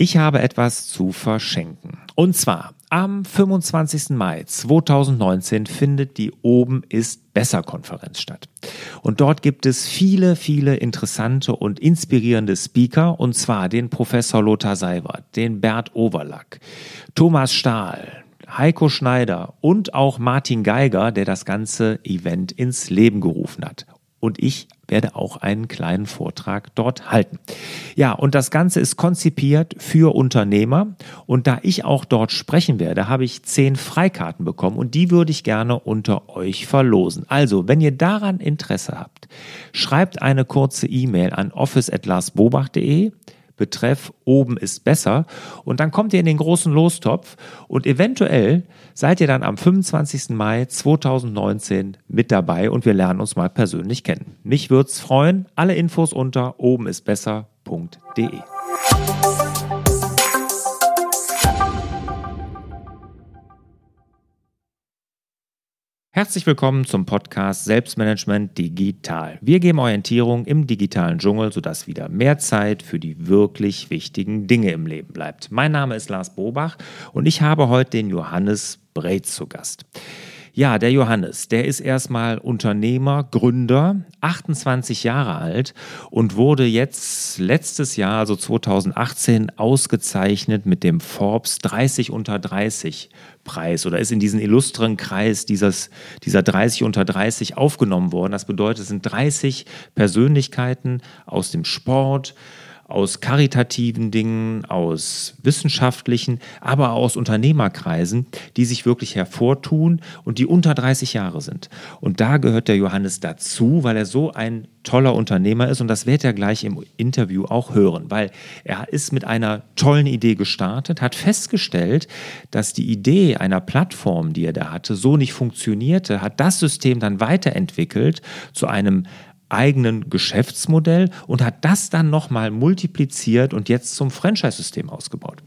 Ich habe etwas zu verschenken. Und zwar am 25. Mai 2019 findet die Oben ist besser Konferenz statt. Und dort gibt es viele, viele interessante und inspirierende Speaker, und zwar den Professor Lothar Seiwert, den Bert Overlack, Thomas Stahl, Heiko Schneider und auch Martin Geiger, der das ganze Event ins Leben gerufen hat und ich werde auch einen kleinen Vortrag dort halten. Ja, und das Ganze ist konzipiert für Unternehmer und da ich auch dort sprechen werde, habe ich zehn Freikarten bekommen und die würde ich gerne unter euch verlosen. Also, wenn ihr daran Interesse habt, schreibt eine kurze E-Mail an office@larsbobach.de Betreff oben ist besser. Und dann kommt ihr in den großen Lostopf und eventuell seid ihr dann am 25. Mai 2019 mit dabei und wir lernen uns mal persönlich kennen. Mich würde es freuen. Alle Infos unter oben ist besser.de. Herzlich willkommen zum Podcast Selbstmanagement Digital. Wir geben Orientierung im digitalen Dschungel, sodass wieder mehr Zeit für die wirklich wichtigen Dinge im Leben bleibt. Mein Name ist Lars Bobach und ich habe heute den Johannes Breetz zu Gast. Ja, der Johannes, der ist erstmal Unternehmer, Gründer, 28 Jahre alt und wurde jetzt letztes Jahr, also 2018, ausgezeichnet mit dem Forbes 30 unter 30 Preis oder ist in diesen illustren Kreis dieses, dieser 30 unter 30 aufgenommen worden. Das bedeutet, es sind 30 Persönlichkeiten aus dem Sport, aus karitativen Dingen, aus wissenschaftlichen, aber auch aus Unternehmerkreisen, die sich wirklich hervortun und die unter 30 Jahre sind. Und da gehört der Johannes dazu, weil er so ein toller Unternehmer ist und das wird er gleich im Interview auch hören, weil er ist mit einer tollen Idee gestartet, hat festgestellt, dass die Idee einer Plattform, die er da hatte, so nicht funktionierte, hat das System dann weiterentwickelt zu einem eigenen Geschäftsmodell und hat das dann nochmal multipliziert und jetzt zum Franchise-System ausgebaut.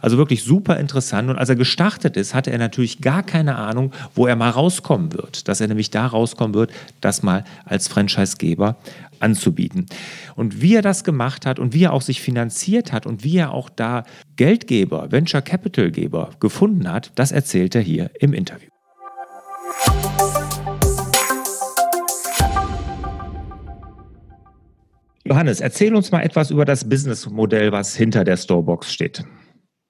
Also wirklich super interessant. Und als er gestartet ist, hatte er natürlich gar keine Ahnung, wo er mal rauskommen wird. Dass er nämlich da rauskommen wird, das mal als Franchisegeber anzubieten. Und wie er das gemacht hat und wie er auch sich finanziert hat und wie er auch da Geldgeber, Venture Capital Geber gefunden hat, das erzählt er hier im Interview. Johannes, erzähl uns mal etwas über das Businessmodell, was hinter der Storebox steht.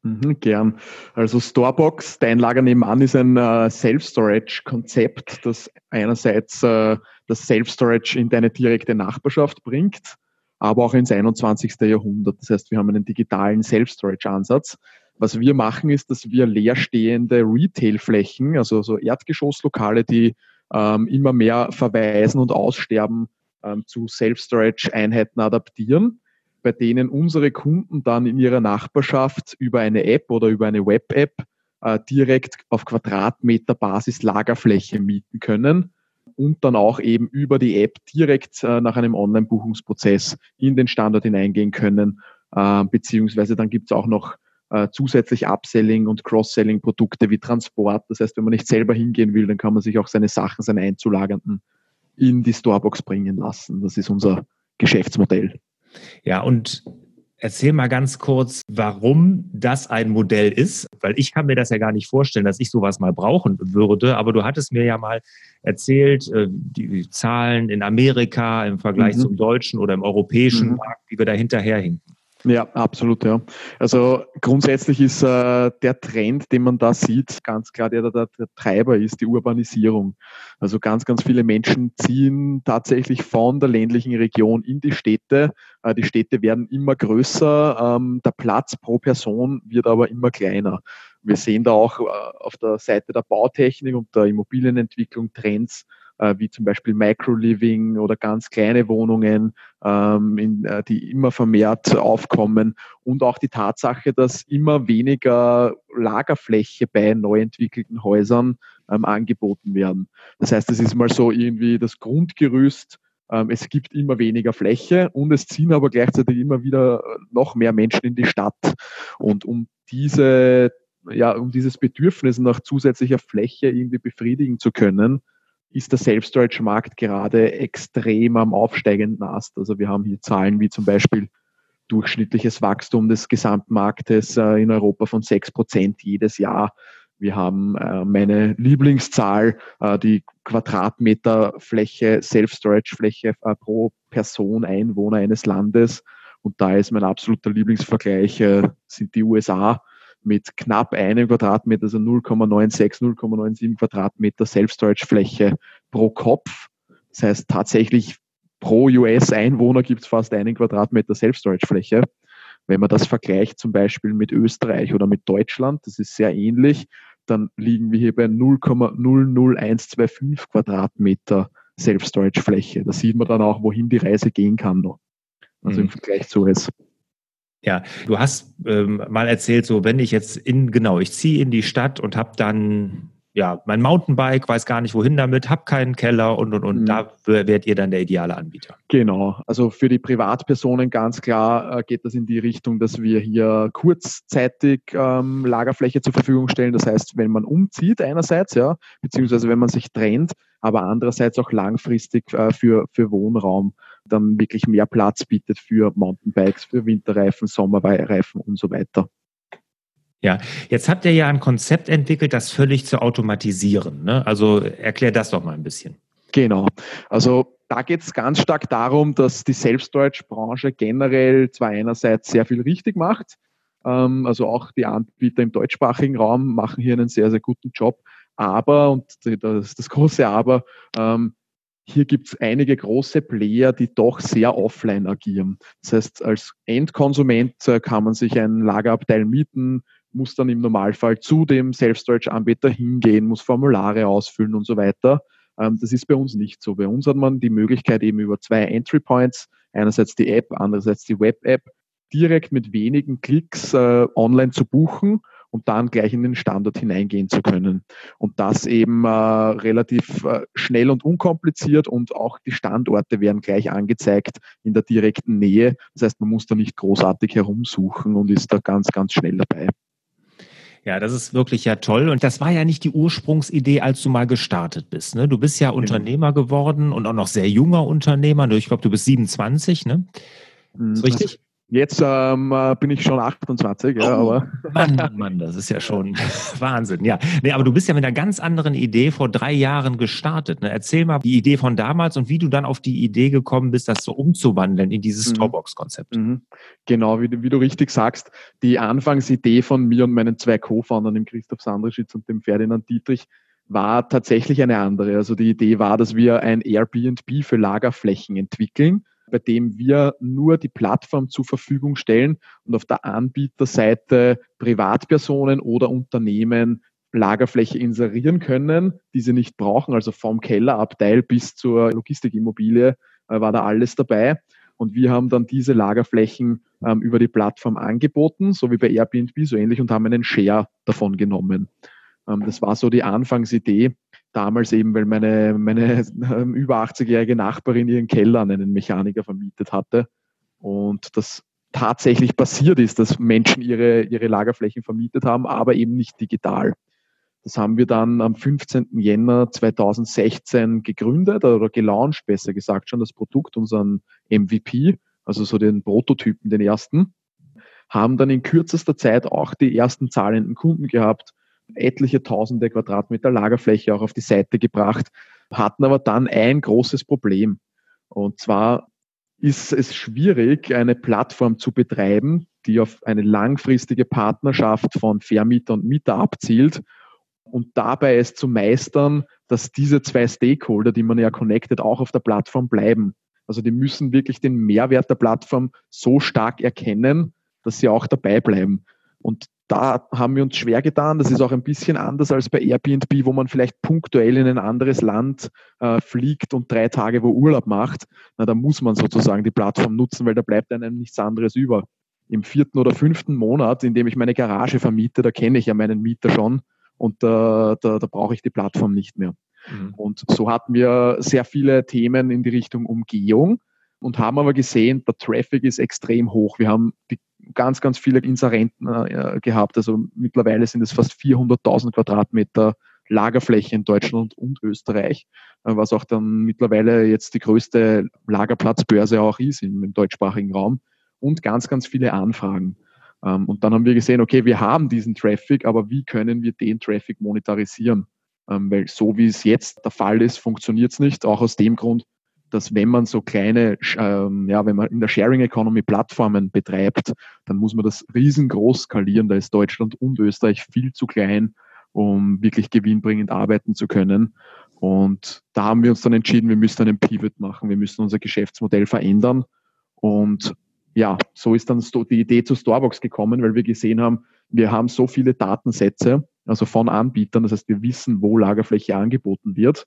Mhm, gern. Also Storebox, dein Lager nebenan, ist ein äh, Self-Storage-Konzept, das einerseits äh, das Self-Storage in deine direkte Nachbarschaft bringt, aber auch ins 21. Jahrhundert. Das heißt, wir haben einen digitalen Self-Storage-Ansatz. Was wir machen, ist, dass wir leerstehende Retail-Flächen, also so Erdgeschosslokale, die ähm, immer mehr verweisen und aussterben, ähm, zu Self-Storage-Einheiten adaptieren, bei denen unsere Kunden dann in ihrer Nachbarschaft über eine App oder über eine Web-App äh, direkt auf Quadratmeter-Basis Lagerfläche mieten können und dann auch eben über die App direkt äh, nach einem Online-Buchungsprozess in den Standort hineingehen können. Äh, beziehungsweise dann gibt es auch noch äh, zusätzlich Upselling und Cross-Selling-Produkte wie Transport. Das heißt, wenn man nicht selber hingehen will, dann kann man sich auch seine Sachen, seine einzulagernden in die Storebox bringen lassen. Das ist unser Geschäftsmodell. Ja, und erzähl mal ganz kurz, warum das ein Modell ist, weil ich kann mir das ja gar nicht vorstellen, dass ich sowas mal brauchen würde, aber du hattest mir ja mal erzählt, äh, die Zahlen in Amerika im Vergleich mhm. zum deutschen oder im europäischen mhm. Markt, wie wir da hinterherhinken. Ja, absolut, ja. Also grundsätzlich ist äh, der Trend, den man da sieht, ganz klar, der, der der Treiber ist, die Urbanisierung. Also ganz, ganz viele Menschen ziehen tatsächlich von der ländlichen Region in die Städte. Äh, die Städte werden immer größer, ähm, der Platz pro Person wird aber immer kleiner. Wir sehen da auch äh, auf der Seite der Bautechnik und der Immobilienentwicklung Trends, wie zum Beispiel Micro-Living oder ganz kleine Wohnungen, ähm, in, äh, die immer vermehrt aufkommen und auch die Tatsache, dass immer weniger Lagerfläche bei neu entwickelten Häusern ähm, angeboten werden. Das heißt, es ist mal so irgendwie das Grundgerüst, ähm, es gibt immer weniger Fläche und es ziehen aber gleichzeitig immer wieder noch mehr Menschen in die Stadt. Und um diese ja, um dieses Bedürfnis nach zusätzlicher Fläche irgendwie befriedigen zu können, ist der Self-Storage-Markt gerade extrem am aufsteigenden Ast. Also wir haben hier Zahlen wie zum Beispiel durchschnittliches Wachstum des Gesamtmarktes äh, in Europa von sechs Prozent jedes Jahr. Wir haben äh, meine Lieblingszahl, äh, die Quadratmeter Fläche, Self-Storage-Fläche pro Person, Einwohner eines Landes. Und da ist mein absoluter Lieblingsvergleich, sind die USA mit knapp einem Quadratmeter, also 0,96, 0,97 Quadratmeter Self-Storage-Fläche pro Kopf. Das heißt tatsächlich pro US-Einwohner gibt es fast einen Quadratmeter Self-Storage-Fläche. Wenn man das vergleicht zum Beispiel mit Österreich oder mit Deutschland, das ist sehr ähnlich, dann liegen wir hier bei 0,00125 Quadratmeter Self-Storage-Fläche. Da sieht man dann auch, wohin die Reise gehen kann noch. Also mhm. im Vergleich zu US. Ja, du hast ähm, mal erzählt, so wenn ich jetzt in, genau, ich ziehe in die Stadt und habe dann ja, mein Mountainbike, weiß gar nicht wohin damit, habe keinen Keller und und und. Mhm. Da werdet ihr dann der ideale Anbieter. Genau. Also für die Privatpersonen ganz klar äh, geht das in die Richtung, dass wir hier kurzzeitig ähm, Lagerfläche zur Verfügung stellen. Das heißt, wenn man umzieht einerseits, ja, beziehungsweise wenn man sich trennt, aber andererseits auch langfristig äh, für, für Wohnraum dann wirklich mehr Platz bietet für Mountainbikes, für Winterreifen, Sommerreifen und so weiter. Ja, jetzt habt ihr ja ein Konzept entwickelt, das völlig zu automatisieren. Ne? Also erklär das doch mal ein bisschen. Genau. Also da geht es ganz stark darum, dass die Self-Storage-Branche generell zwar einerseits sehr viel richtig macht, ähm, also auch die Anbieter im deutschsprachigen Raum machen hier einen sehr, sehr guten Job, aber, und das, das große Aber, ähm, hier gibt es einige große Player, die doch sehr offline agieren. Das heißt, als Endkonsument äh, kann man sich ein Lagerabteil mieten, muss dann im Normalfall zu dem Self-Storage-Anbieter hingehen, muss Formulare ausfüllen und so weiter. Ähm, das ist bei uns nicht so. Bei uns hat man die Möglichkeit eben über zwei Entry Points, einerseits die App, andererseits die Web-App, direkt mit wenigen Klicks äh, online zu buchen und dann gleich in den Standard hineingehen zu können. Und das eben äh, relativ äh, schnell und unkompliziert und auch die Standorte werden gleich angezeigt in der direkten Nähe. Das heißt, man muss da nicht großartig herumsuchen und ist da ganz, ganz schnell dabei. Ja, das ist wirklich ja toll. Und das war ja nicht die Ursprungsidee, als du mal gestartet bist. Ne? Du bist ja genau. Unternehmer geworden und auch noch sehr junger Unternehmer. Ich glaube, du bist 27, ne? Mhm. Ist richtig? Jetzt ähm, äh, bin ich schon 28, ja, oh, aber. Mann, Mann, Mann, das ist ja schon Wahnsinn. Ja, nee, aber du bist ja mit einer ganz anderen Idee vor drei Jahren gestartet. Ne? Erzähl mal die Idee von damals und wie du dann auf die Idee gekommen bist, das so umzuwandeln in dieses mhm. Storebox-Konzept. Mhm. Genau, wie, wie, du richtig sagst, die Anfangsidee von mir und meinen zwei Co-Foundern, dem Christoph Sandrischitz und dem Ferdinand Dietrich, war tatsächlich eine andere. Also die Idee war, dass wir ein Airbnb für Lagerflächen entwickeln bei dem wir nur die Plattform zur Verfügung stellen und auf der Anbieterseite Privatpersonen oder Unternehmen Lagerfläche inserieren können, die sie nicht brauchen, also vom Kellerabteil bis zur Logistikimmobilie äh, war da alles dabei. Und wir haben dann diese Lagerflächen ähm, über die Plattform angeboten, so wie bei Airbnb so ähnlich, und haben einen Share davon genommen. Ähm, das war so die Anfangsidee damals eben, weil meine, meine über 80-jährige Nachbarin ihren Keller an einen Mechaniker vermietet hatte. Und das tatsächlich passiert ist, dass Menschen ihre, ihre Lagerflächen vermietet haben, aber eben nicht digital. Das haben wir dann am 15. Jänner 2016 gegründet oder gelauncht, besser gesagt schon das Produkt, unseren MVP, also so den Prototypen, den ersten. Haben dann in kürzester Zeit auch die ersten zahlenden Kunden gehabt, etliche tausende Quadratmeter Lagerfläche auch auf die Seite gebracht, hatten aber dann ein großes Problem. Und zwar ist es schwierig, eine Plattform zu betreiben, die auf eine langfristige Partnerschaft von Vermieter und Mieter abzielt und dabei es zu meistern, dass diese zwei Stakeholder, die man ja connected, auch auf der Plattform bleiben. Also die müssen wirklich den Mehrwert der Plattform so stark erkennen, dass sie auch dabei bleiben. Und da haben wir uns schwer getan. Das ist auch ein bisschen anders als bei Airbnb, wo man vielleicht punktuell in ein anderes Land äh, fliegt und drei Tage wo Urlaub macht. Na, da muss man sozusagen die Plattform nutzen, weil da bleibt einem nichts anderes über. Im vierten oder fünften Monat, in dem ich meine Garage vermiete, da kenne ich ja meinen Mieter schon und äh, da, da brauche ich die Plattform nicht mehr. Mhm. Und so hatten wir sehr viele Themen in die Richtung Umgehung und haben aber gesehen, der Traffic ist extrem hoch. Wir haben ganz, ganz viele Inserenten äh, gehabt. Also mittlerweile sind es fast 400.000 Quadratmeter Lagerfläche in Deutschland und Österreich, äh, was auch dann mittlerweile jetzt die größte Lagerplatzbörse auch ist im, im deutschsprachigen Raum. und ganz, ganz viele Anfragen. Ähm, und dann haben wir gesehen, okay, wir haben diesen Traffic, aber wie können wir den Traffic monetarisieren? Ähm, weil so wie es jetzt der Fall ist, funktioniert es nicht. Auch aus dem Grund, dass wenn man so kleine, ähm, ja, wenn man in der Sharing Economy Plattformen betreibt, dann muss man das riesengroß skalieren. Da ist Deutschland und Österreich viel zu klein, um wirklich gewinnbringend arbeiten zu können. Und da haben wir uns dann entschieden, wir müssen einen Pivot machen, wir müssen unser Geschäftsmodell verändern. Und ja, so ist dann die Idee zu Storebox gekommen, weil wir gesehen haben, wir haben so viele Datensätze, also von Anbietern, das heißt, wir wissen, wo Lagerfläche angeboten wird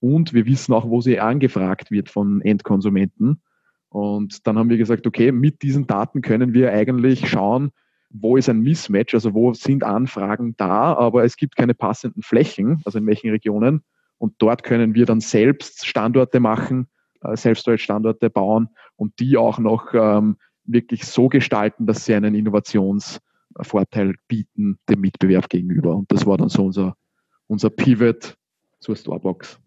und wir wissen auch, wo sie angefragt wird von Endkonsumenten. Und dann haben wir gesagt, okay, mit diesen Daten können wir eigentlich schauen, wo ist ein Mismatch, also wo sind Anfragen da, aber es gibt keine passenden Flächen, also in welchen Regionen. Und dort können wir dann selbst Standorte machen, äh, Self-Storage-Standorte bauen und die auch noch ähm, wirklich so gestalten, dass sie einen Innovationsvorteil bieten dem Mitbewerb gegenüber. Und das war dann so unser, unser Pivot zur Storebox.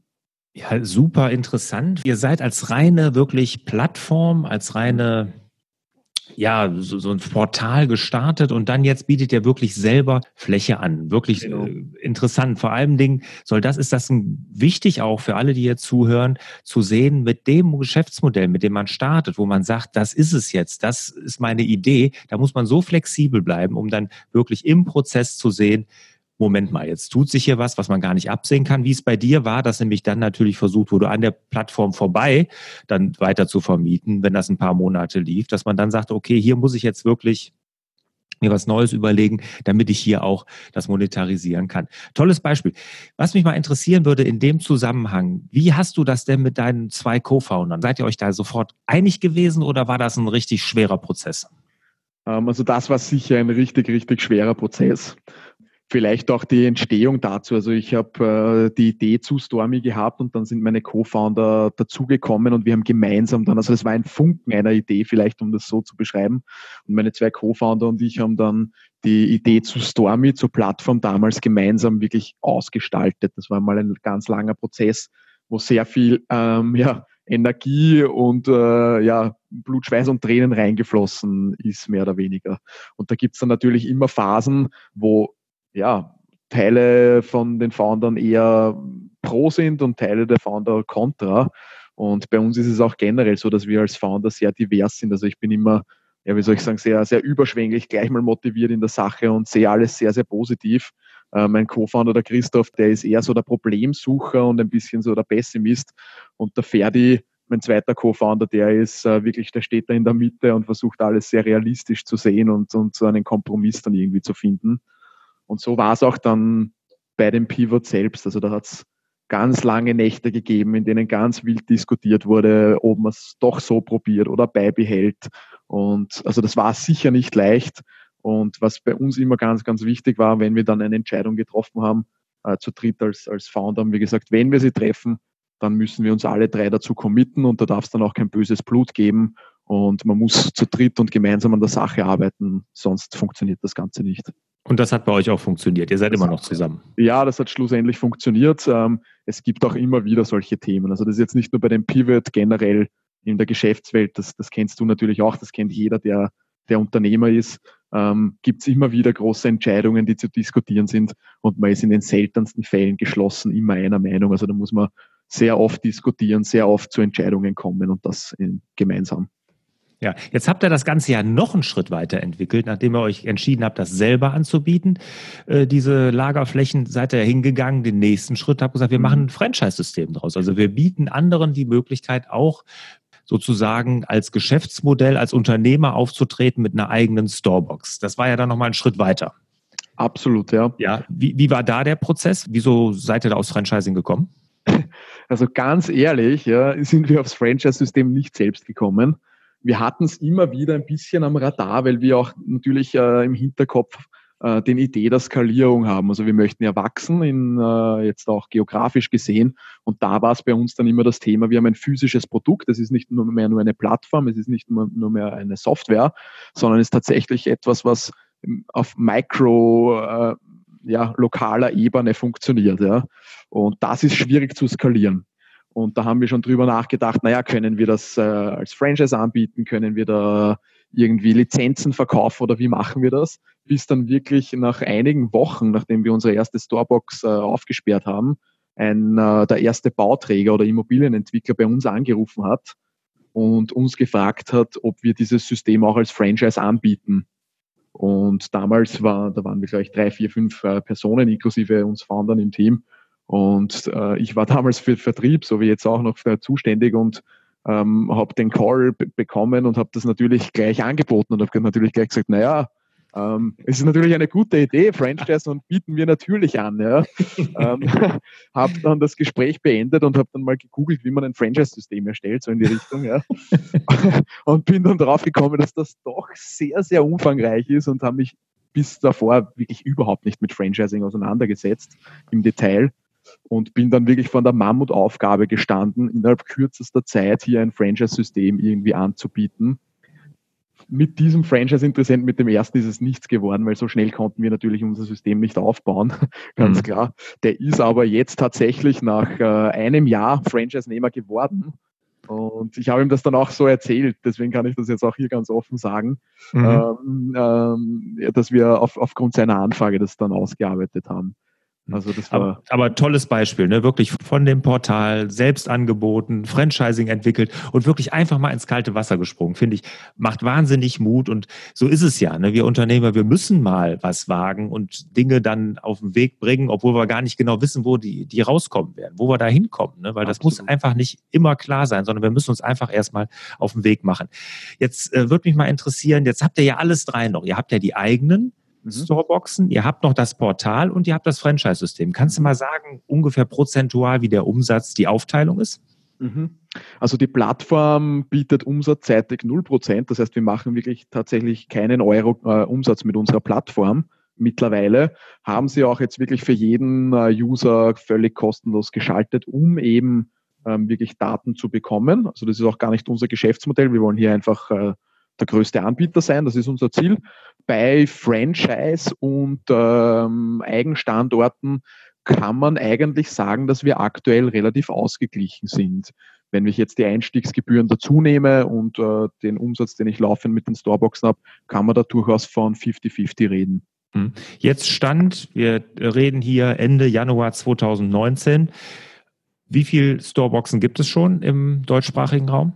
Ja, super interessant. Ihr seid als reine wirklich Plattform, als reine ja, so, so ein Portal gestartet und dann jetzt bietet ihr wirklich selber Fläche an. Wirklich genau. äh, interessant. Vor allem Dingen soll das, ist das ein, wichtig auch für alle, die hier zuhören, zu sehen mit dem Geschäftsmodell, mit dem man startet, wo man sagt, das ist es jetzt, das ist meine Idee. Da muss man so flexibel bleiben, um dann wirklich im Prozess zu sehen, Moment mal, jetzt tut sich hier was, was man gar nicht absehen kann. Wie es bei dir war, dass nämlich dann natürlich versucht wurde, an der Plattform vorbei dann weiter zu vermieten, wenn das ein paar Monate lief, dass man dann sagt, okay, hier muss ich jetzt wirklich mir was Neues überlegen, damit ich hier auch das monetarisieren kann. Tolles Beispiel. Was mich mal interessieren würde in dem Zusammenhang, wie hast du das denn mit deinen zwei Co-Foundern? Seid ihr euch da sofort einig gewesen oder war das ein richtig schwerer Prozess? Ähm, also das war sicher ein richtig, richtig schwerer Prozess vielleicht auch die Entstehung dazu. Also ich habe äh, die Idee zu Stormy gehabt und dann sind meine Co-Founder dazugekommen und wir haben gemeinsam dann, also es war ein Funken einer Idee, vielleicht um das so zu beschreiben. Und meine zwei Co-Founder und ich haben dann die Idee zu Stormy, zur Plattform damals gemeinsam wirklich ausgestaltet. Das war mal ein ganz langer Prozess, wo sehr viel ähm, ja, Energie und äh, ja, Blut, Schweiß und Tränen reingeflossen ist, mehr oder weniger. Und da gibt's dann natürlich immer Phasen, wo ja, Teile von den Foundern eher pro sind und Teile der Founder contra. Und bei uns ist es auch generell so, dass wir als Founder sehr divers sind. Also ich bin immer, ja, wie soll ich sagen, sehr, sehr überschwänglich, gleich mal motiviert in der Sache und sehe alles sehr, sehr positiv. Äh, mein Co-Founder, der Christoph, der ist eher so der Problemsucher und ein bisschen so der Pessimist. Und der Ferdi, mein zweiter Co-Founder, der ist äh, wirklich, der steht da in der Mitte und versucht alles sehr realistisch zu sehen und, und so einen Kompromiss dann irgendwie zu finden. Und so war es auch dann bei dem Pivot selbst. Also da hat es ganz lange Nächte gegeben, in denen ganz wild diskutiert wurde, ob man es doch so probiert oder beibehält. Und also das war sicher nicht leicht. Und was bei uns immer ganz, ganz wichtig war, wenn wir dann eine Entscheidung getroffen haben, äh, zu dritt als, als Founder, haben wir gesagt, wenn wir sie treffen, dann müssen wir uns alle drei dazu committen und da darf es dann auch kein böses Blut geben. Und man muss zu dritt und gemeinsam an der Sache arbeiten, sonst funktioniert das Ganze nicht. Und das hat bei euch auch funktioniert. Ihr seid das immer noch zusammen. Ja, das hat schlussendlich funktioniert. Ähm, es gibt auch immer wieder solche Themen. Also das ist jetzt nicht nur bei dem Pivot generell in der Geschäftswelt, das, das kennst du natürlich auch, das kennt jeder, der, der Unternehmer ist. Ähm, gibt es immer wieder große Entscheidungen, die zu diskutieren sind und man ist in den seltensten Fällen geschlossen immer einer Meinung. Also da muss man sehr oft diskutieren, sehr oft zu Entscheidungen kommen und das in, gemeinsam. Ja, jetzt habt ihr das Ganze ja noch einen Schritt weiterentwickelt, nachdem ihr euch entschieden habt, das selber anzubieten. Äh, diese Lagerflächen seid ihr hingegangen, den nächsten Schritt, habt gesagt, wir machen ein Franchise-System draus. Also wir bieten anderen die Möglichkeit auch sozusagen als Geschäftsmodell, als Unternehmer aufzutreten mit einer eigenen Storebox. Das war ja dann nochmal ein Schritt weiter. Absolut, ja. Ja, wie, wie war da der Prozess? Wieso seid ihr da aus Franchising gekommen? Also ganz ehrlich, ja, sind wir aufs Franchise-System nicht selbst gekommen wir hatten es immer wieder ein bisschen am Radar, weil wir auch natürlich äh, im Hinterkopf äh, den Idee der Skalierung haben. Also wir möchten ja wachsen, in, äh, jetzt auch geografisch gesehen. Und da war es bei uns dann immer das Thema, wir haben ein physisches Produkt, es ist nicht nur mehr nur eine Plattform, es ist nicht nur, nur mehr eine Software, sondern es ist tatsächlich etwas, was auf Micro, äh, ja, lokaler Ebene funktioniert. Ja. Und das ist schwierig zu skalieren. Und da haben wir schon drüber nachgedacht, naja, können wir das äh, als Franchise anbieten, können wir da irgendwie Lizenzen verkaufen oder wie machen wir das? Bis dann wirklich nach einigen Wochen, nachdem wir unsere erste Storebox äh, aufgesperrt haben, ein, äh, der erste Bauträger oder Immobilienentwickler bei uns angerufen hat und uns gefragt hat, ob wir dieses System auch als Franchise anbieten. Und damals war, da waren wir gleich drei, vier, fünf äh, Personen, inklusive uns Foundern im Team. Und äh, ich war damals für Vertrieb, so wie jetzt auch noch zuständig und ähm, habe den Call bekommen und habe das natürlich gleich angeboten und habe natürlich gleich gesagt, naja, ähm, es ist natürlich eine gute Idee, Franchise und bieten wir natürlich an. Ja. ähm, habe dann das Gespräch beendet und habe dann mal gegoogelt, wie man ein Franchise-System erstellt, so in die Richtung. Ja. und bin dann drauf gekommen, dass das doch sehr, sehr umfangreich ist und habe mich bis davor wirklich überhaupt nicht mit Franchising auseinandergesetzt im Detail und bin dann wirklich von der Mammutaufgabe gestanden, innerhalb kürzester Zeit hier ein Franchise-System irgendwie anzubieten. Mit diesem Franchise-Interessenten, mit dem ersten ist es nichts geworden, weil so schnell konnten wir natürlich unser System nicht aufbauen, ganz mhm. klar. Der ist aber jetzt tatsächlich nach äh, einem Jahr Franchise-Nehmer geworden. Und ich habe ihm das dann auch so erzählt, deswegen kann ich das jetzt auch hier ganz offen sagen, mhm. ähm, ähm, dass wir auf, aufgrund seiner Anfrage das dann ausgearbeitet haben. Mhm. Also das war aber, aber, tolles Beispiel, ne? wirklich von dem Portal selbst angeboten, Franchising entwickelt und wirklich einfach mal ins kalte Wasser gesprungen, finde ich, macht wahnsinnig Mut und so ist es ja. Ne? Wir Unternehmer, wir müssen mal was wagen und Dinge dann auf den Weg bringen, obwohl wir gar nicht genau wissen, wo die, die rauskommen werden, wo wir da hinkommen, ne? weil das Absolut. muss einfach nicht immer klar sein, sondern wir müssen uns einfach erstmal auf den Weg machen. Jetzt äh, würde mich mal interessieren, jetzt habt ihr ja alles drei noch. Ihr habt ja die eigenen. Storeboxen, ihr habt noch das Portal und ihr habt das Franchise-System. Kannst du mal sagen, ungefähr prozentual, wie der Umsatz, die Aufteilung ist? Mhm. Also die Plattform bietet umsatzseitig 0%. Das heißt, wir machen wirklich tatsächlich keinen Euro äh, Umsatz mit unserer Plattform. Mittlerweile haben sie auch jetzt wirklich für jeden äh, User völlig kostenlos geschaltet, um eben ähm, wirklich Daten zu bekommen. Also das ist auch gar nicht unser Geschäftsmodell. Wir wollen hier einfach äh, der größte Anbieter sein. Das ist unser Ziel. Bei Franchise und ähm, Eigenstandorten kann man eigentlich sagen, dass wir aktuell relativ ausgeglichen sind. Wenn ich jetzt die Einstiegsgebühren dazu nehme und äh, den Umsatz, den ich laufend mit den Storeboxen habe, kann man da durchaus von 50-50 reden. Hm. Jetzt stand, wir reden hier Ende Januar 2019. Wie viele Storeboxen gibt es schon im deutschsprachigen Raum?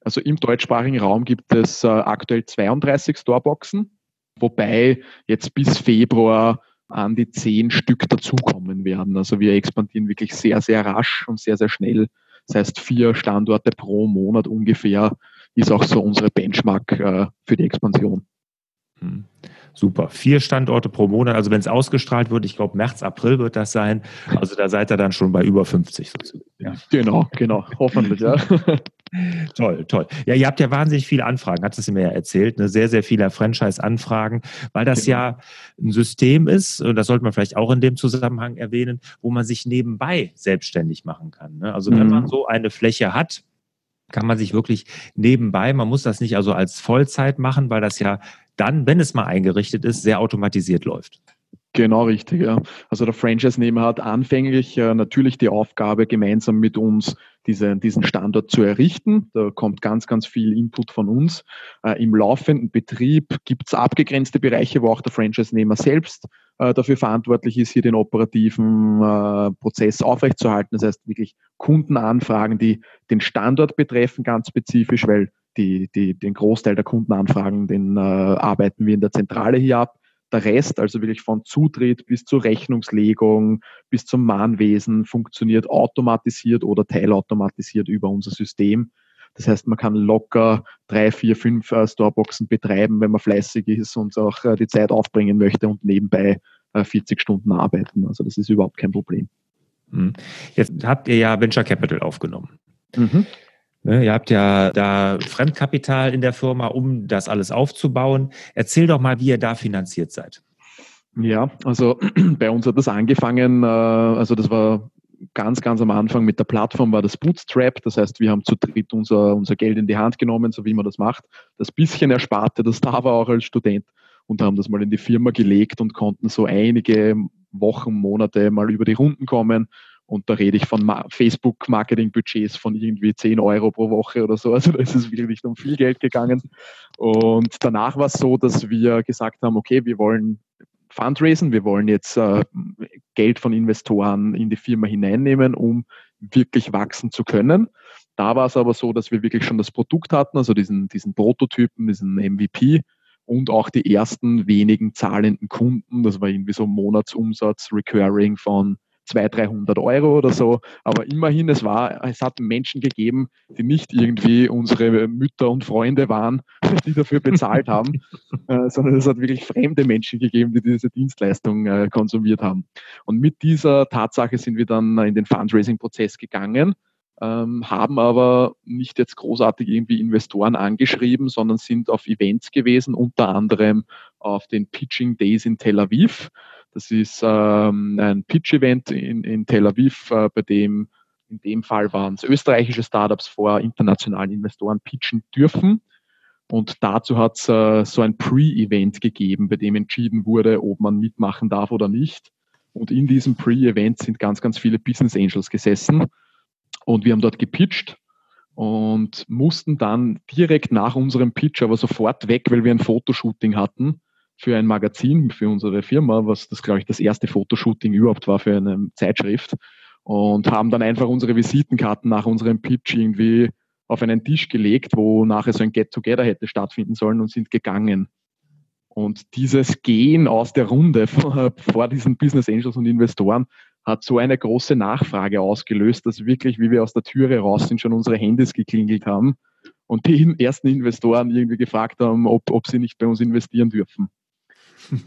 Also im deutschsprachigen Raum gibt es äh, aktuell 32 Storeboxen, wobei jetzt bis Februar an die zehn Stück dazukommen werden. Also wir expandieren wirklich sehr, sehr rasch und sehr, sehr schnell. Das heißt, vier Standorte pro Monat ungefähr ist auch so unsere Benchmark äh, für die Expansion. Hm. Super. Vier Standorte pro Monat. Also wenn es ausgestrahlt wird, ich glaube März, April wird das sein. Also da seid ihr dann schon bei über 50. Ja. Genau, genau. Hoffentlich, ja. toll, toll. Ja, ihr habt ja wahnsinnig viele Anfragen, hat es mir ja erzählt, ne? sehr, sehr viele Franchise-Anfragen, weil das genau. ja ein System ist, und das sollte man vielleicht auch in dem Zusammenhang erwähnen, wo man sich nebenbei selbstständig machen kann. Ne? Also wenn mhm. man so eine Fläche hat, kann man sich wirklich nebenbei, man muss das nicht also als Vollzeit machen, weil das ja dann, wenn es mal eingerichtet ist, sehr automatisiert läuft. Genau richtig, ja. Also der Franchise-Nehmer hat anfänglich äh, natürlich die Aufgabe, gemeinsam mit uns diese, diesen Standort zu errichten. Da kommt ganz, ganz viel Input von uns. Äh, Im laufenden Betrieb gibt es abgegrenzte Bereiche, wo auch der Franchise-Nehmer selbst äh, dafür verantwortlich ist, hier den operativen äh, Prozess aufrechtzuerhalten. Das heißt wirklich Kundenanfragen, die den Standort betreffen, ganz spezifisch, weil die, die, den Großteil der Kundenanfragen, den äh, arbeiten wir in der Zentrale hier ab. Der Rest, also wirklich von Zutritt bis zur Rechnungslegung, bis zum Mahnwesen, funktioniert automatisiert oder teilautomatisiert über unser System. Das heißt, man kann locker drei, vier, fünf äh, Storeboxen betreiben, wenn man fleißig ist und auch äh, die Zeit aufbringen möchte und nebenbei äh, 40 Stunden arbeiten. Also das ist überhaupt kein Problem. Hm. Jetzt habt ihr ja Venture Capital aufgenommen. Mhm. Ne, ihr habt ja da Fremdkapital in der Firma, um das alles aufzubauen. Erzähl doch mal, wie ihr da finanziert seid. Ja, also bei uns hat das angefangen, äh, also das war ganz, ganz am Anfang mit der Plattform war das Bootstrap. Das heißt, wir haben zu dritt unser, unser Geld in die Hand genommen, so wie man das macht. Das bisschen Ersparte, das da war auch als Student und haben das mal in die Firma gelegt und konnten so einige Wochen, Monate mal über die Runden kommen Und da rede ich von Facebook-Marketing-Budgets von irgendwie 10 Euro pro Woche oder so. Also da ist es wirklich um viel Geld gegangen. Und danach war es so, dass wir gesagt haben, okay, wir wollen Fundraisen, wir wollen jetzt äh, Geld von Investoren in die Firma hineinnehmen, um wirklich wachsen zu können. Da war es aber so, dass wir wirklich schon das Produkt hatten, also diesen, diesen Prototypen, diesen MVP und auch die ersten wenigen zahlenden Kunden. Das war irgendwie so Monatsumsatz, Recurring von 200, 300 Euro oder so. Aber immerhin, es war, es hat Menschen gegeben, die nicht irgendwie unsere Mütter und Freunde waren, die dafür bezahlt haben, äh, sondern es hat wirklich fremde Menschen gegeben, die diese Dienstleistung äh, konsumiert haben. Und mit dieser Tatsache sind wir dann in den Fundraising-Prozess gegangen. Ähm, haben aber nicht jetzt großartig irgendwie Investoren angeschrieben, sondern sind auf Events gewesen, unter anderem auf den Pitching Days in Tel Aviv. Das ist ähm, ein Pitch-Event in, in Tel Aviv, äh, bei dem in dem Fall waren es österreichische Startups vor internationalen Investoren pitchen dürfen. Und dazu hat es äh, so ein Pre-Event gegeben, bei dem entschieden wurde, ob man mitmachen darf oder nicht. Und in diesem Pre-Event sind ganz, ganz viele Business Angels gesessen. Und wir haben dort gepitcht und mussten dann direkt nach unserem Pitch aber sofort weg, weil wir ein Fotoshooting hatten für ein Magazin, für unsere Firma, was das, glaube ich, das erste Fotoshooting überhaupt war für eine Zeitschrift. Und haben dann einfach unsere Visitenkarten nach unserem Pitch irgendwie auf einen Tisch gelegt, wo nachher so ein Get-Together hätte stattfinden sollen und sind gegangen. Und dieses Gehen aus der Runde vor, diesen Business Angels und Investoren hat so eine große Nachfrage ausgelöst, dass wirklich, wie wir aus der Türe raus sind, schon unsere Handys geklingelt haben und die ersten Investoren irgendwie gefragt haben, ob, ob sie nicht bei uns investieren dürfen.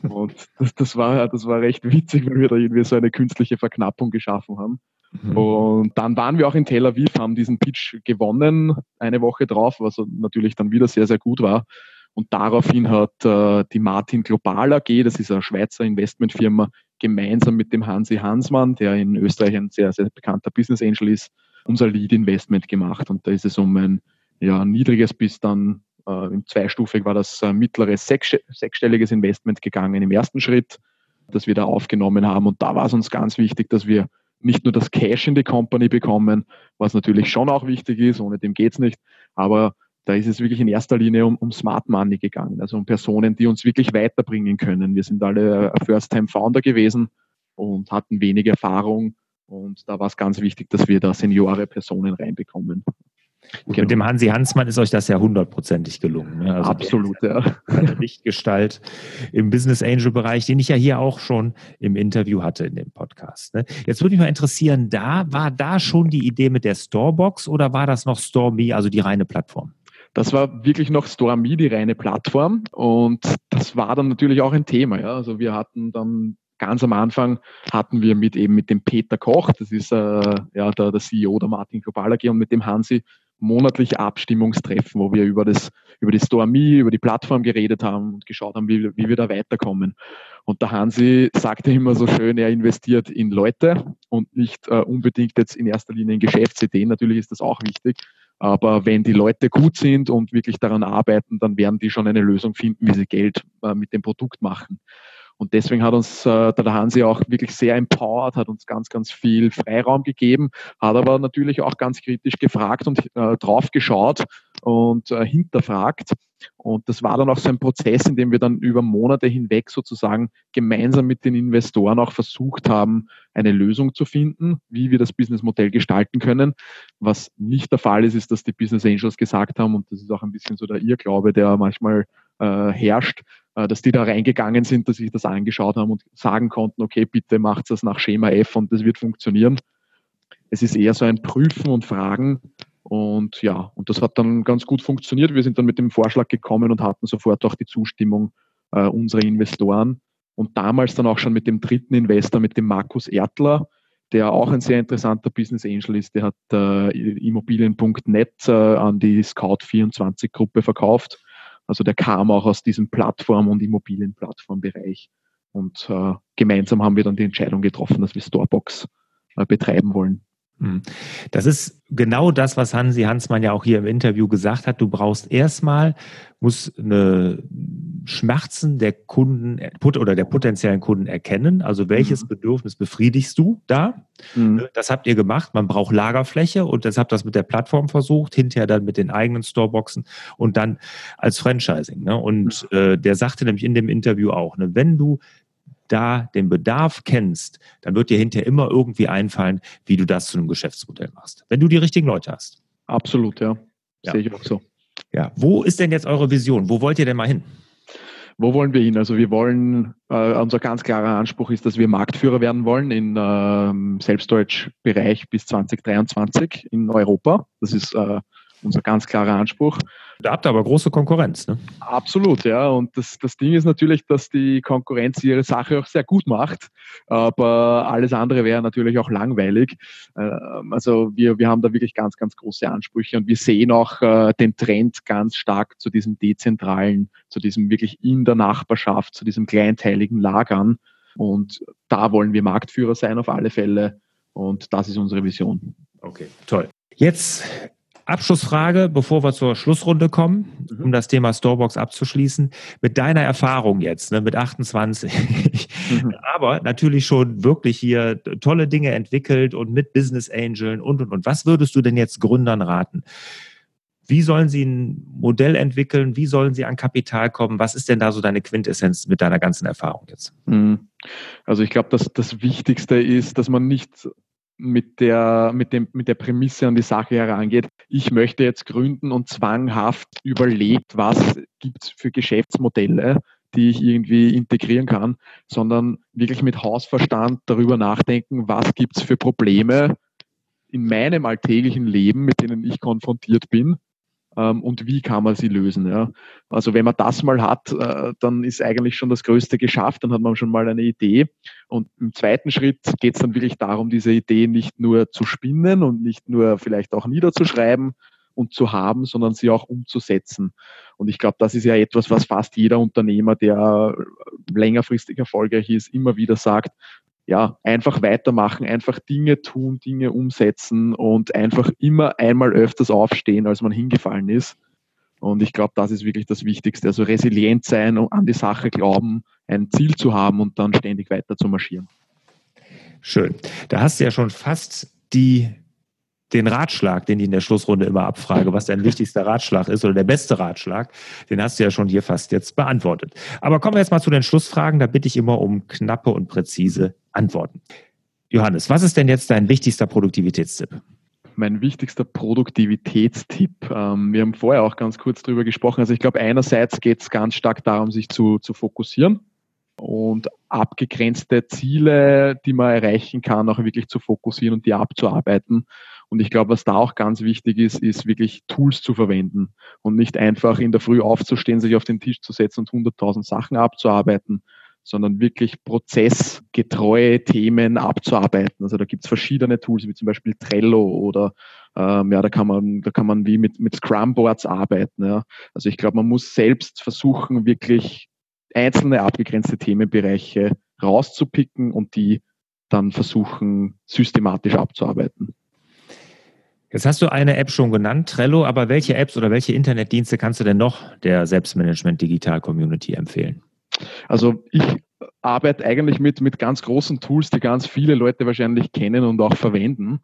Und das, das, war, das war recht witzig, weil wir da irgendwie so eine künstliche Verknappung geschaffen haben. Mhm. Und dann waren wir auch in Tel Aviv, haben diesen Pitch gewonnen, eine Woche drauf, was natürlich dann wieder sehr, sehr gut war. Und daraufhin hat äh, die Martin Global AG, das ist eine Schweizer Investmentfirma, gemeinsam mit dem Hansi Hansmann, der in Österreich ein sehr, sehr bekannter Business Angel ist, unser Lead Investment gemacht. Und da ist es um ein ja, niedriges bis dann im Zweistufig war das äh, mittleres sechs, sechsstelliges Investment gegangen im ersten Schritt, das wir da aufgenommen haben. Und da war es uns ganz wichtig, dass wir nicht nur das Cash in die Company bekommen, was natürlich schon auch wichtig ist, ohne dem geht es nicht, aber da ist es wirklich in erster Linie um, um Smart Money gegangen, also um Personen, die uns wirklich weiterbringen können. Wir sind alle First-Time-Founder gewesen und hatten wenig Erfahrung und da war es ganz wichtig, dass wir da Seniore Personen reinbekommen. Genau. Mit dem Hansi Hansmann ist euch das ja hundertprozentig gelungen. Ne? Also Absolut, ja. Lichtgestalt im Business Angel Bereich, den ich ja hier auch schon im Interview hatte in dem Podcast. Ne? Jetzt würde mich mal interessieren, da war da schon die Idee mit der Storebox oder war das noch StoreMe, also die reine Plattform? Das war wirklich noch StoreMe, die reine Plattform. Und das war dann natürlich auch ein Thema. Ja? Also wir hatten dann ganz am Anfang hatten wir mit eben mit dem Peter Koch, das ist äh, ja der, der CEO der Martin Global AG und mit dem Hansi monatliche Abstimmungstreffen, wo wir über das, über die StoreMe, über die Plattform geredet haben und geschaut haben, wie, wie wir da weiterkommen. Und der Hansi sagte immer so schön, er investiert in Leute und nicht äh, unbedingt jetzt in erster Linie in Geschäftsideen. Natürlich ist das auch wichtig. Aber wenn die Leute gut sind und wirklich daran arbeiten, dann werden die schon eine Lösung finden, wie sie Geld äh, mit dem Produkt machen. Und deswegen hat uns äh, der Hansi auch wirklich sehr empowered, hat uns ganz, ganz viel Freiraum gegeben, hat aber natürlich auch ganz kritisch gefragt und äh, drauf geschaut und äh, hinterfragt. Und das war dann auch so ein Prozess, in dem wir dann über Monate hinweg sozusagen gemeinsam mit den Investoren auch versucht haben, eine Lösung zu finden, wie wir das Businessmodell gestalten können. Was nicht der Fall ist, ist, dass die Business Angels gesagt haben, und das ist auch ein bisschen so der Irrglaube, der manchmal äh, herrscht, dass die da reingegangen sind, dass sich das angeschaut haben und sagen konnten, okay, bitte macht das nach Schema F und das wird funktionieren. Es ist eher so ein Prüfen und Fragen. Und ja, und das hat dann ganz gut funktioniert. Wir sind dann mit dem Vorschlag gekommen und hatten sofort auch die Zustimmung äh, unserer Investoren. Und damals dann auch schon mit dem dritten Investor, mit dem Markus Erdler, der auch ein sehr interessanter Business Angel ist. Der hat äh, Immobilien.net äh, an die Scout24-Gruppe verkauft also der kam auch aus diesem Plattform- und Immobilienplattformbereich. Und äh, gemeinsam haben wir dann die Entscheidung getroffen, dass wir Storebox äh, betreiben wollen. Hm. Das ist genau das, was Hansi Hansmann ja auch hier im Interview gesagt hat. Du brauchst erstmal, muss eine Schmerzen der Kunden oder der potenziellen Kunden erkennen. Also welches mhm. Bedürfnis befriedigst du da? Mhm. Ne, das habt ihr gemacht. Man braucht Lagerfläche und das habt das mit der Plattform versucht, hinterher dann mit den eigenen Storeboxen und dann als Franchising. Ne? Und mhm. äh, der sagte nämlich in dem Interview auch, ne, wenn du da den Bedarf kennst, dann wird dir hinterher immer irgendwie einfallen, wie du das zu einem Geschäftsmodell machst. Wenn du die richtigen Leute hast. Absolut, ja. ja. Sehe ich auch so. Ja. Wo ist denn jetzt eure Vision? Wo wollt ihr denn mal hin? Wo wollen wir hin? Also wir wollen, äh, unser ganz klarer Anspruch ist, dass wir Marktführer werden wollen im äh, Selbstdeutsch-Bereich bis 2023 in Europa. Das ist äh, unser ganz klarer Anspruch. Da habt ihr aber große Konkurrenz, ne? Absolut, ja. Und das, das Ding ist natürlich, dass die Konkurrenz ihre Sache auch sehr gut macht. Aber alles andere wäre natürlich auch langweilig. Ähm, also wir, wir haben da wirklich ganz, ganz große Ansprüche und wir sehen auch äh, den Trend ganz stark zu diesem dezentralen, zu diesem wirklich in der Nachbarschaft, zu diesem kleinteiligen Lagern. Und da wollen wir Marktführer sein auf alle Fälle. Und das ist unsere Vision. Okay, toll. Jetzt Abschlussfrage, bevor wir zur Schlussrunde kommen, mhm. um das Thema Storebox abzuschließen. Mit deiner Erfahrung jetzt, ne, mit 28, mhm. aber natürlich schon wirklich hier tolle Dinge entwickelt und mit Business Angeln und, und, und. Was würdest du denn jetzt Gründern raten? Wie sollen sie ein Modell entwickeln? Wie sollen sie an Kapital kommen? Was ist denn da so deine Quintessenz mit deiner ganzen Erfahrung jetzt? Mhm. Also ich glaube, dass das Wichtigste ist, dass man nicht mit der, mit, dem, mit der Prämisse an die Sache herangeht, ich möchte jetzt gründen und zwanghaft überlegt, was gibt es für Geschäftsmodelle, die ich irgendwie integrieren kann, sondern wirklich mit Hausverstand darüber nachdenken, was gibt es für Probleme in meinem alltäglichen Leben, mit denen ich konfrontiert bin und wie kann man sie lösen. Ja? Also wenn man das mal hat, äh, dann ist eigentlich schon das Größte geschafft, dann hat man schon mal eine Idee. Und im zweiten Schritt geht es dann wirklich darum, diese Idee nicht nur zu spinnen und nicht nur vielleicht auch niederzuschreiben und zu haben, sondern sie auch umzusetzen. Und ich glaube, das ist ja etwas, was fast jeder Unternehmer, der längerfristig erfolgreich ist, immer wieder sagt, ja, einfach weitermachen, einfach Dinge tun, Dinge umsetzen und einfach immer einmal öfters aufstehen, als man hingefallen ist. Und ich glaube, das ist wirklich das Wichtigste. Also resilient sein und an die Sache glauben, ein Ziel zu haben und dann ständig weiter zu marschieren. Schön. Da hast du ja schon fast die den Ratschlag, den ich in der Schlussrunde immer abfrage, was dein wichtigster Ratschlag ist oder der beste Ratschlag, den hast du ja schon hier fast jetzt beantwortet. Aber kommen wir jetzt mal zu den Schlussfragen. Da bitte ich immer um knappe und präzise Antworten. Johannes, was ist denn jetzt dein wichtigster Produktivitätstipp? Mein wichtigster Produktivitätstipp. Ähm, wir haben vorher auch ganz kurz darüber gesprochen. Also ich glaube, einerseits geht es ganz stark darum, sich zu, zu fokussieren und abgegrenzte Ziele, die man erreichen kann, auch wirklich zu fokussieren und die abzuarbeiten. Und ich glaube, was da auch ganz wichtig ist, ist wirklich Tools zu verwenden und nicht einfach in der Früh aufzustehen, sich auf den Tisch zu setzen und 100.000 Sachen abzuarbeiten, sondern wirklich prozessgetreue Themen abzuarbeiten. Also da gibt es verschiedene Tools, wie zum Beispiel Trello oder ähm, ja, da kann man, da kann man wie mit, mit Scrum-Boards arbeiten. Ja. Also ich glaube, man muss selbst versuchen, wirklich einzelne abgegrenzte Themenbereiche rauszupicken und die dann versuchen, systematisch abzuarbeiten. Jetzt hast du eine App schon genannt, Trello, aber welche Apps oder welche Internetdienste kannst du denn noch der Selbstmanagement Digital Community empfehlen? Also ich arbeite eigentlich mit, mit ganz großen Tools, die ganz viele Leute wahrscheinlich kennen und auch verwenden.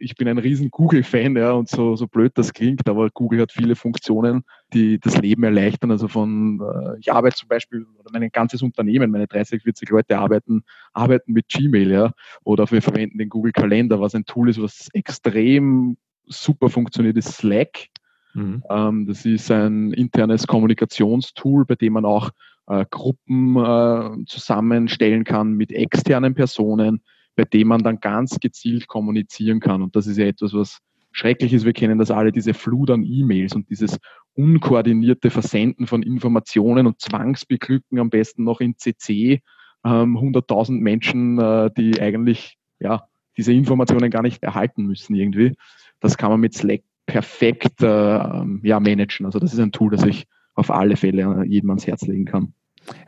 Ich bin ein riesen Google-Fan, ja, und so, so blöd das klingt, aber Google hat viele Funktionen, die das Leben erleichtern. Also von, äh, ich arbeite zum Beispiel, oder mein ganzes Unternehmen, meine 30, 40 Leute arbeiten, arbeiten mit Gmail, ja, oder wir verwenden den Google Kalender, was ein Tool ist, was extrem super funktioniert, ist Slack. Mhm. Ähm, das ist ein internes Kommunikationstool, bei dem man auch äh, Gruppen äh, zusammenstellen kann mit externen Personen, bei dem man dann ganz gezielt kommunizieren kann. Und das ist ja etwas, was schrecklich ist. Wir kennen das alle, diese Flut an E-Mails und dieses unkoordinierte Versenden von Informationen und Zwangsbeglücken am besten noch in CC. Ähm, 100.000 Menschen, äh, die eigentlich ja, diese Informationen gar nicht erhalten müssen irgendwie. Das kann man mit Slack perfekt äh, ja, managen. Also das ist ein Tool, das ich auf alle Fälle jedem ans Herz legen kann.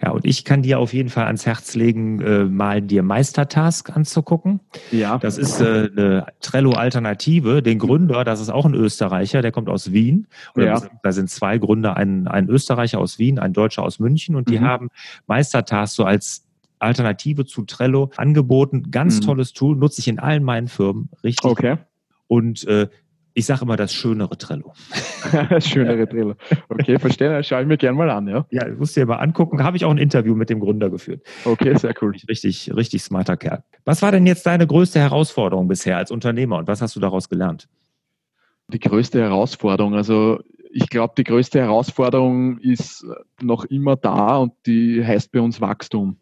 Ja, und ich kann dir auf jeden Fall ans Herz legen, äh, mal dir Meistertask anzugucken. Ja. Das ist äh, eine Trello-Alternative. Den Gründer, das ist auch ein Österreicher, der kommt aus Wien. Oder ja. Da sind zwei Gründer, ein, ein Österreicher aus Wien, ein Deutscher aus München. Und die mhm. haben Meistertask so als Alternative zu Trello angeboten. Ganz mhm. tolles Tool, nutze ich in allen meinen Firmen. Richtig. Okay. Und äh, ich sage immer das schönere Trello. das schönere Trello. Okay, verstehe. Das schaue ich mir gerne mal an, ja. Ja, musst dir mal angucken. Da habe ich auch ein Interview mit dem Gründer geführt. Okay, sehr cool. Richtig, richtig smarter Kerl. Was war denn jetzt deine größte Herausforderung bisher als Unternehmer und was hast du daraus gelernt? Die größte Herausforderung, also ich glaube, die größte Herausforderung ist noch immer da und die heißt bei uns Wachstum.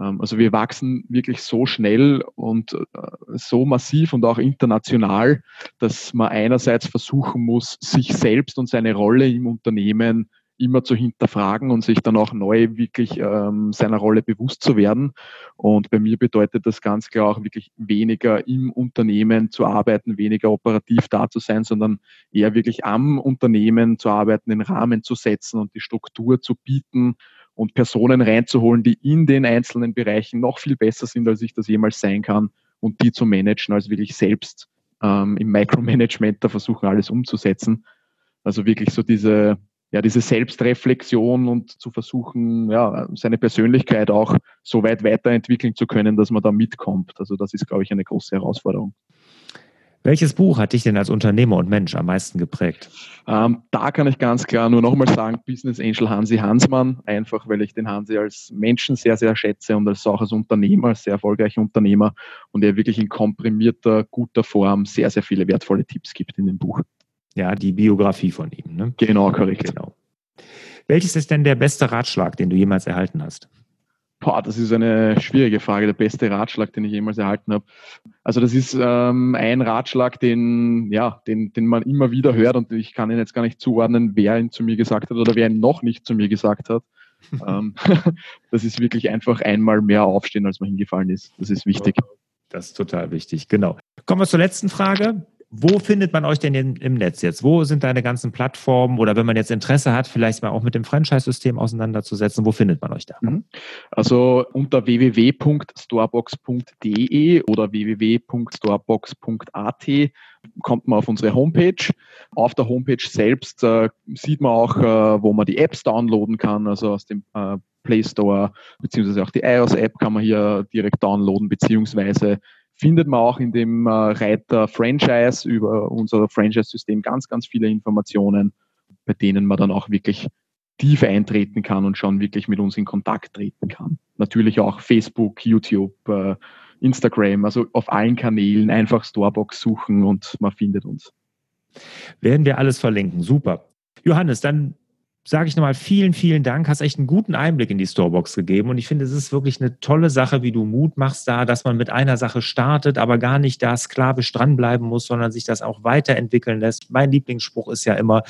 Ähm, also wir wachsen wirklich so schnell und äh, so massiv und auch international, dass man einerseits versuchen muss, sich selbst und seine Rolle im Unternehmen immer zu hinterfragen und sich dann auch neu wirklich ähm, seiner Rolle bewusst zu werden. Und bei mir bedeutet das ganz klar auch wirklich weniger im Unternehmen zu arbeiten, weniger operativ da zu sein, sondern eher wirklich am Unternehmen zu arbeiten, den Rahmen zu setzen und die Struktur zu bieten und Personen reinzuholen, die in den einzelnen Bereichen noch viel besser sind, als ich das jemals sein kann und die zu managen, als wirklich selbst ähm, im Micromanagement da versuchen, alles umzusetzen. Also wirklich so diese, ja, diese Selbstreflexion und zu versuchen, ja, seine Persönlichkeit auch so weit weiterentwickeln zu können, dass man da mitkommt. Also das ist, glaube ich, eine große Herausforderung. Welches Buch hat dich denn als Unternehmer und Mensch am meisten geprägt? Ähm, da kann ich ganz klar nur nochmal sagen, Business Angel Hansi Hansmann, einfach weil ich den Hansi als Menschen sehr, sehr schätze und als auch als Unternehmer, als sehr erfolgreicher Unternehmer und er wirklich in komprimierter, guter Form sehr, sehr viele wertvolle Tipps gibt in dem Buch. Ja, die Biografie von ihm. Ne? Genau, korrekt. Genau. Welches ist denn der beste Ratschlag, den du jemals erhalten hast? Boah, das ist eine schwierige Frage. Der beste Ratschlag, den ich jemals erhalten habe. Also das ist ähm, ein Ratschlag, den, ja, den, den man immer wieder hört und ich kann ihn jetzt gar nicht zuordnen, wer ihn zu mir gesagt hat oder wer ihn noch nicht zu mir gesagt hat. ähm, das ist wirklich einfach einmal mehr aufstehen, als man hingefallen ist. Das ist wichtig. Das ist total wichtig, genau. Kommen wir zur letzten Frage wo findet man euch denn im Netz jetzt? Wo sind deine ganzen Plattformen oder wenn man jetzt Interesse hat, vielleicht mal auch mit dem Franchise-System auseinanderzusetzen, wo findet man euch da? Mhm. Also unter www.storebox.de oder www.storebox.at kommt man auf unsere Homepage. Auf der Homepage selbst äh, sieht man auch, äh, wo man die Apps downloaden kann, also aus dem äh, Play Store, beziehungsweise auch die iOS-App kann man hier direkt downloaden, beziehungsweise findet man auch in dem äh, Reiter Franchise über unser Franchise-System ganz, ganz viele Informationen, bei denen man dann auch wirklich tief eintreten kann und schon wirklich mit uns in Kontakt treten kann. Natürlich auch Facebook, YouTube, äh, Instagram, also auf allen Kanälen einfach Storebox suchen und man findet uns. Werden wir alles verlinken. Super. Johannes, dann sage ich nochmal vielen, vielen Dank. Hast echt einen guten Einblick in die Storebox gegeben. Und ich finde, es ist wirklich eine tolle Sache, wie du Mut machst da, dass man mit einer Sache startet, aber gar nicht da sklavisch dranbleiben muss, sondern sich das auch weiterentwickeln lässt. Mein Lieblingsspruch ist ja immer,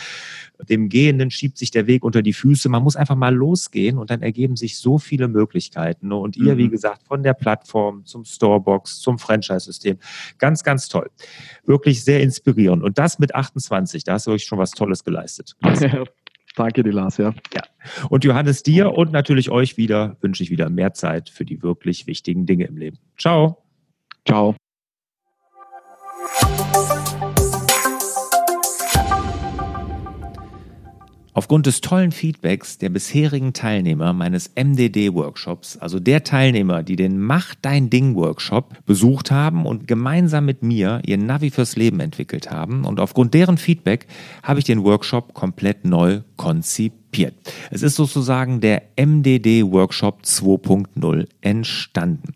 dem Gehenden schiebt sich der Weg unter die Füße. Man muss einfach mal losgehen und dann ergeben sich so viele Möglichkeiten. Und ihr, mhm. wie gesagt, von der Plattform zum Storebox, zum Franchise-System. Ganz, ganz toll. Wirklich sehr inspirierend. Und das mit 28. Da hast du euch schon was Tolles geleistet. Danke dir, Lars, ja. ja. Und Johannes, dir und natürlich euch wieder wünsche ich wieder mehr Zeit für die wirklich wichtigen Dinge im Leben. Ciao. Ciao. Aufgrund des tollen Feedbacks der bisherigen Teilnehmer meines MDD-Workshops, also der Teilnehmer, die den Mach dein Ding-Workshop besucht haben und gemeinsam mit mir ihr Navi fürs Leben entwickelt haben, und aufgrund deren Feedback habe ich den Workshop komplett neu konzipiert. Es ist sozusagen der MDD-Workshop 2.0 entstanden.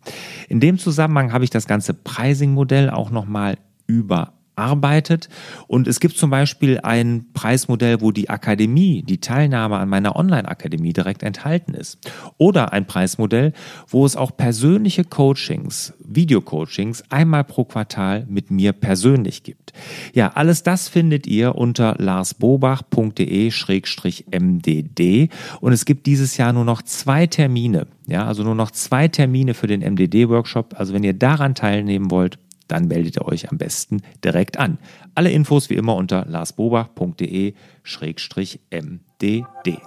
In dem Zusammenhang habe ich das ganze Pricing-Modell auch nochmal über arbeitet. Und es gibt zum Beispiel ein Preismodell, wo die Akademie, die Teilnahme an meiner Online-Akademie direkt enthalten ist. Oder ein Preismodell, wo es auch persönliche Coachings, Videocoachings einmal pro Quartal mit mir persönlich gibt. Ja, alles das findet ihr unter larsbobach.de-mdd. Und es gibt dieses Jahr nur noch zwei Termine. Ja, also nur noch zwei Termine für den MDD-Workshop. Also wenn ihr daran teilnehmen wollt, dann meldet ihr euch am besten direkt an. Alle Infos wie immer unter larsbobach.de-mdd.